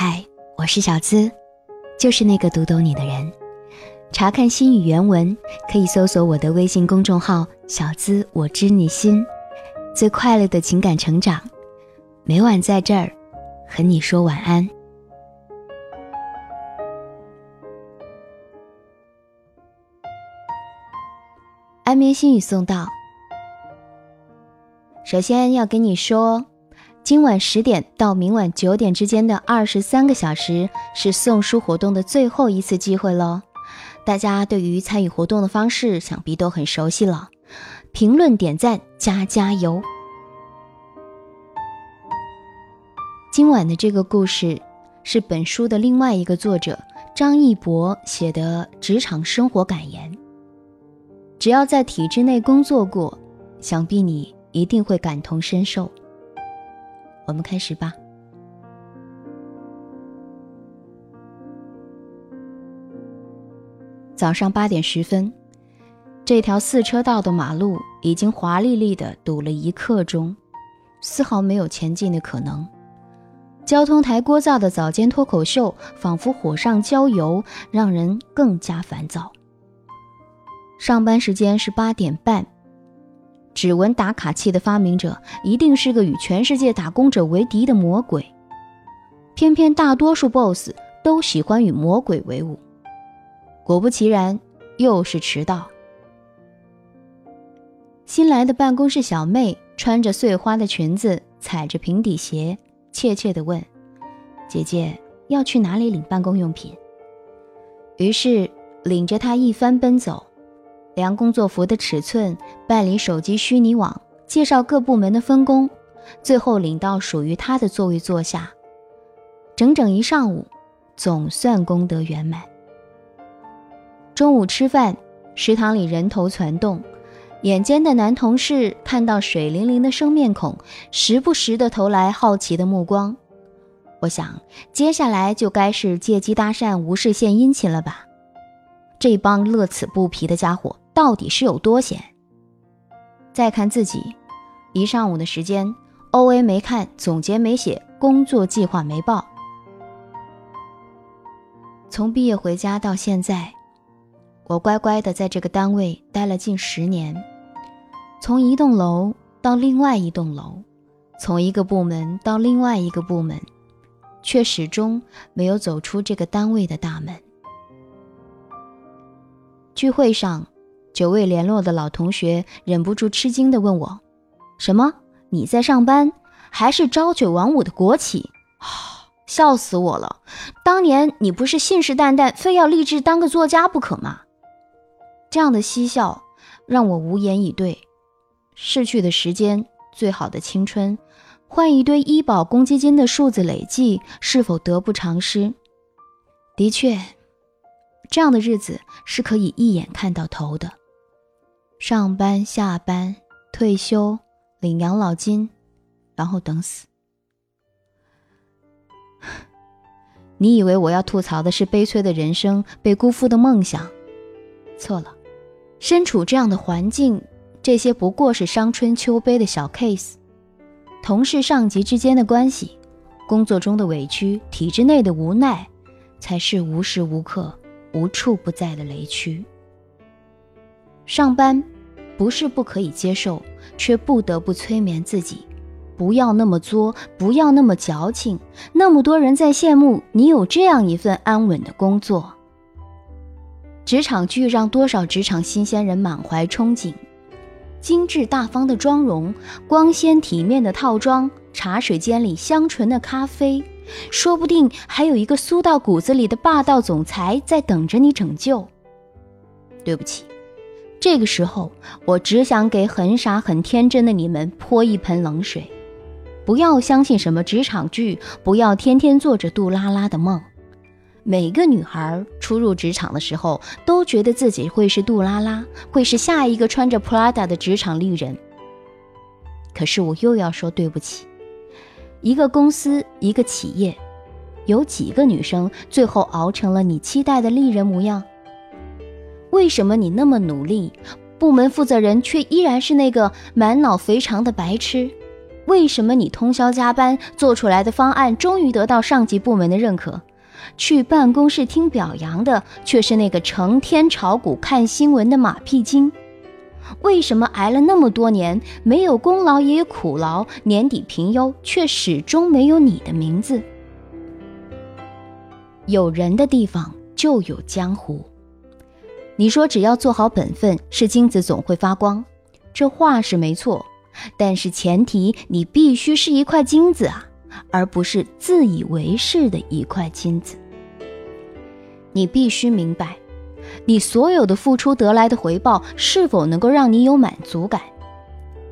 嗨，我是小资，就是那个读懂你的人。查看心语原文，可以搜索我的微信公众号“小资我知你心”，最快乐的情感成长，每晚在这儿和你说晚安。安眠心语送到。首先要跟你说。今晚十点到明晚九点之间的二十三个小时是送书活动的最后一次机会喽！大家对于参与活动的方式想必都很熟悉了，评论、点赞、加加油。今晚的这个故事是本书的另外一个作者张一博写的职场生活感言。只要在体制内工作过，想必你一定会感同身受。我们开始吧。早上八点十分，这条四车道的马路已经华丽丽的堵了一刻钟，丝毫没有前进的可能。交通台聒噪的早间脱口秀，仿佛火上浇油，让人更加烦躁。上班时间是八点半。指纹打卡器的发明者一定是个与全世界打工者为敌的魔鬼，偏偏大多数 BOSS 都喜欢与魔鬼为伍。果不其然，又是迟到。新来的办公室小妹穿着碎花的裙子，踩着平底鞋，怯怯地问：“姐姐要去哪里领办公用品？”于是领着她一番奔走。量工作服的尺寸，办理手机虚拟网，介绍各部门的分工，最后领到属于他的座位坐下。整整一上午，总算功德圆满。中午吃饭，食堂里人头攒动，眼尖的男同事看到水灵灵的生面孔，时不时的投来好奇的目光。我想，接下来就该是借机搭讪，无事献殷勤了吧？这帮乐此不疲的家伙。到底是有多闲？再看自己，一上午的时间，O A 没看，总结没写，工作计划没报。从毕业回家到现在，我乖乖的在这个单位待了近十年，从一栋楼到另外一栋楼，从一个部门到另外一个部门，却始终没有走出这个单位的大门。聚会上。久未联络的老同学忍不住吃惊地问我：“什么？你在上班？还是朝九晚五的国企？笑死我了！当年你不是信誓旦旦非要立志当个作家不可吗？”这样的嬉笑让我无言以对。逝去的时间，最好的青春，换一堆医保公积金的数字累计，是否得不偿失？的确，这样的日子是可以一眼看到头的。上班、下班、退休、领养老金，然后等死。你以为我要吐槽的是悲催的人生、被辜负的梦想？错了，身处这样的环境，这些不过是伤春秋悲的小 case。同事、上级之间的关系，工作中的委屈，体制内的无奈，才是无时无刻、无处不在的雷区。上班不是不可以接受，却不得不催眠自己，不要那么作，不要那么矫情。那么多人在羡慕你有这样一份安稳的工作。职场剧让多少职场新鲜人满怀憧憬，精致大方的妆容，光鲜体面的套装，茶水间里香醇的咖啡，说不定还有一个酥到骨子里的霸道总裁在等着你拯救。对不起。这个时候，我只想给很傻很天真的你们泼一盆冷水，不要相信什么职场剧，不要天天做着杜拉拉的梦。每个女孩初入职场的时候，都觉得自己会是杜拉拉，会是下一个穿着 Prada 的职场丽人。可是我又要说对不起，一个公司，一个企业，有几个女生最后熬成了你期待的丽人模样？为什么你那么努力，部门负责人却依然是那个满脑肥肠的白痴？为什么你通宵加班做出来的方案终于得到上级部门的认可，去办公室听表扬的却是那个成天炒股看新闻的马屁精？为什么挨了那么多年，没有功劳也有苦劳，年底评优却始终没有你的名字？有人的地方就有江湖。你说只要做好本分，是金子总会发光，这话是没错。但是前提，你必须是一块金子啊，而不是自以为是的一块金子。你必须明白，你所有的付出得来的回报是否能够让你有满足感。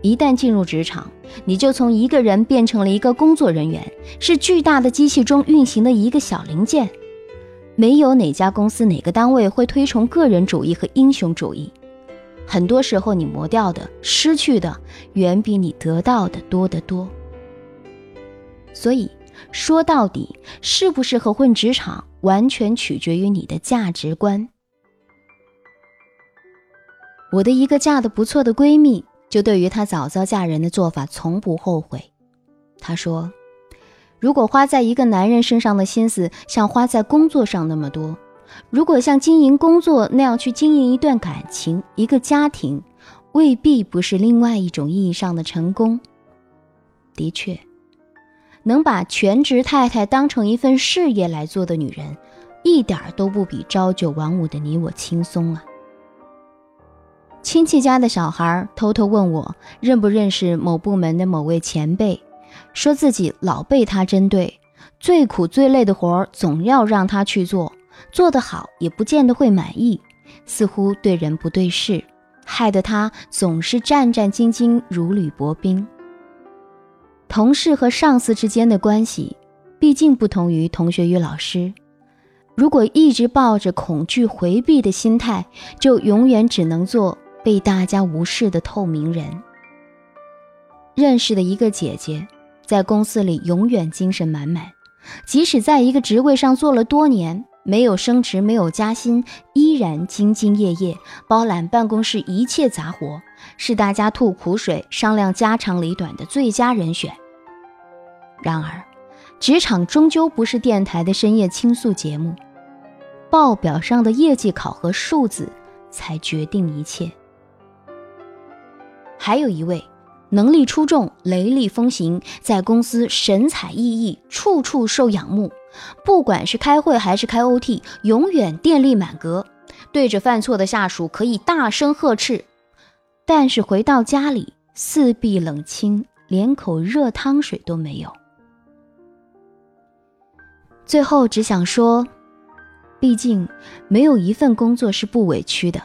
一旦进入职场，你就从一个人变成了一个工作人员，是巨大的机器中运行的一个小零件。没有哪家公司、哪个单位会推崇个人主义和英雄主义。很多时候，你磨掉的、失去的，远比你得到的多得多。所以说到底，适不适合混职场，完全取决于你的价值观。我的一个嫁得不错的闺蜜，就对于她早早嫁人的做法从不后悔。她说：“如果花在一个男人身上的心思，像花在工作上那么多。”如果像经营工作那样去经营一段感情、一个家庭，未必不是另外一种意义上的成功。的确，能把全职太太当成一份事业来做的女人，一点都不比朝九晚五的你我轻松啊！亲戚家的小孩偷偷问我认不认识某部门的某位前辈，说自己老被他针对，最苦最累的活儿总要让他去做。做得好也不见得会满意，似乎对人不对事，害得他总是战战兢兢，如履薄冰。同事和上司之间的关系，毕竟不同于同学与老师。如果一直抱着恐惧回避的心态，就永远只能做被大家无视的透明人。认识的一个姐姐，在公司里永远精神满满，即使在一个职位上做了多年。没有升职，没有加薪，依然兢兢业业，包揽办公室一切杂活，是大家吐苦水、商量家长里短的最佳人选。然而，职场终究不是电台的深夜倾诉节目，报表上的业绩考核数字才决定一切。还有一位。能力出众、雷厉风行，在公司神采奕奕，处处受仰慕。不管是开会还是开 OT，永远电力满格，对着犯错的下属可以大声呵斥。但是回到家里，四壁冷清，连口热汤水都没有。最后只想说，毕竟没有一份工作是不委屈的。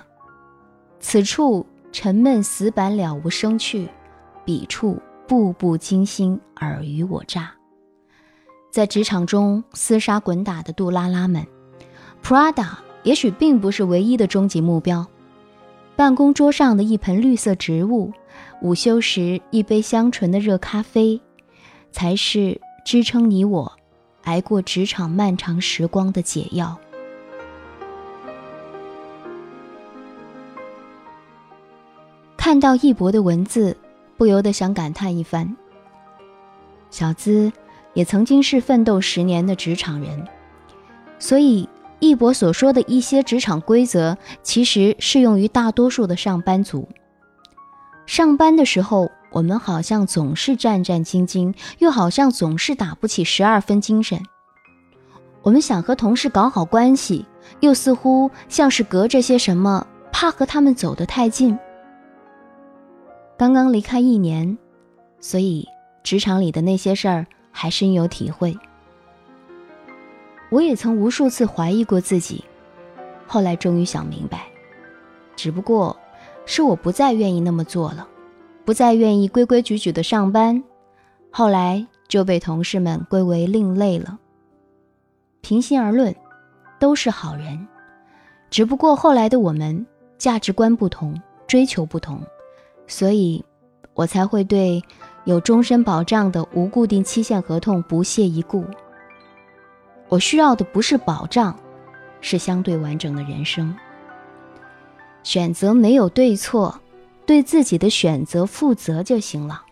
此处沉闷死板，了无生趣。笔触步步惊心，尔虞我诈。在职场中厮杀滚打的杜拉拉们，Prada 也许并不是唯一的终极目标。办公桌上的一盆绿色植物，午休时一杯香醇的热咖啡，才是支撑你我挨过职场漫长时光的解药。看到一博的文字。不由得想感叹一番。小资也曾经是奋斗十年的职场人，所以易博所说的一些职场规则，其实适用于大多数的上班族。上班的时候，我们好像总是战战兢兢，又好像总是打不起十二分精神。我们想和同事搞好关系，又似乎像是隔着些什么，怕和他们走得太近。刚刚离开一年，所以职场里的那些事儿还深有体会。我也曾无数次怀疑过自己，后来终于想明白，只不过是我不再愿意那么做了，不再愿意规规矩矩的上班，后来就被同事们归为另类了。平心而论，都是好人，只不过后来的我们价值观不同，追求不同。所以，我才会对有终身保障的无固定期限合同不屑一顾。我需要的不是保障，是相对完整的人生。选择没有对错，对自己的选择负责就行了。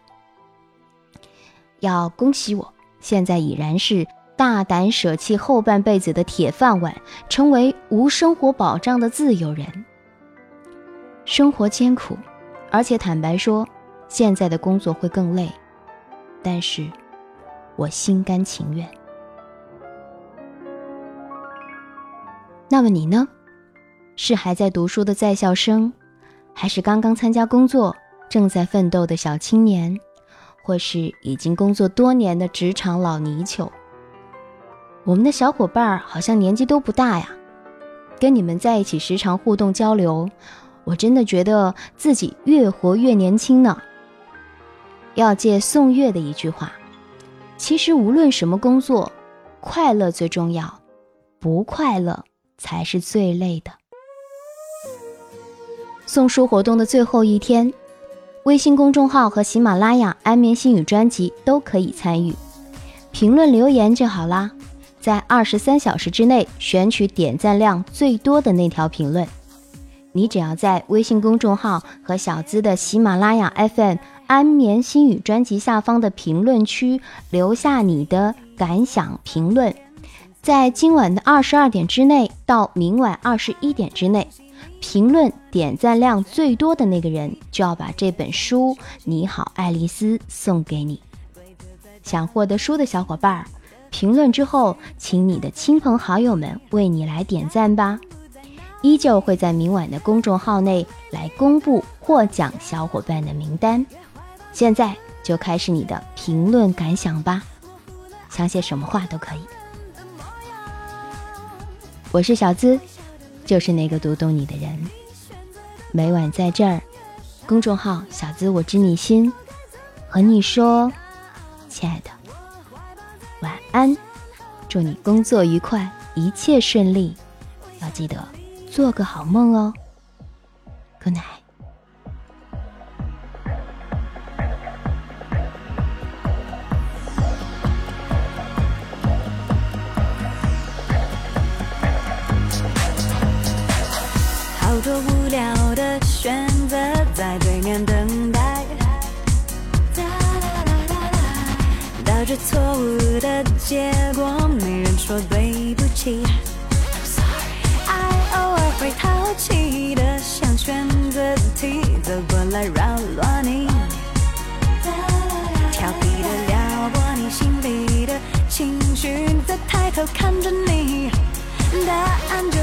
要恭喜我，现在已然是大胆舍弃后半辈子的铁饭碗，成为无生活保障的自由人。生活艰苦，而且坦白说，现在的工作会更累，但是我心甘情愿。那么你呢？是还在读书的在校生，还是刚刚参加工作、正在奋斗的小青年，或是已经工作多年的职场老泥鳅？我们的小伙伴好像年纪都不大呀，跟你们在一起时常互动交流，我真的觉得自己越活越年轻呢。要借宋月的一句话：“其实无论什么工作，快乐最重要，不快乐才是最累的。”送书活动的最后一天，微信公众号和喜马拉雅《安眠心语》专辑都可以参与，评论留言就好啦。在二十三小时之内选取点赞量最多的那条评论，你只要在微信公众号和小资的喜马拉雅 FM《安眠心语》专辑下方的评论区留下你的感想评论，在今晚的二十二点之内到明晚二十一点之内。评论点赞量最多的那个人，就要把这本书《你好，爱丽丝》送给你。想获得书的小伙伴，评论之后，请你的亲朋好友们为你来点赞吧。依旧会在明晚的公众号内来公布获奖小伙伴的名单。现在就开始你的评论感想吧，想写什么话都可以。我是小资。就是那个读懂你的人，每晚在这儿，公众号“小资我知你心”，和你说，亲爱的，晚安，祝你工作愉快，一切顺利，要记得做个好梦哦，Good night。多无聊的选择在对面等待，导致错误的结果，没人说对不起。看着你，答案就。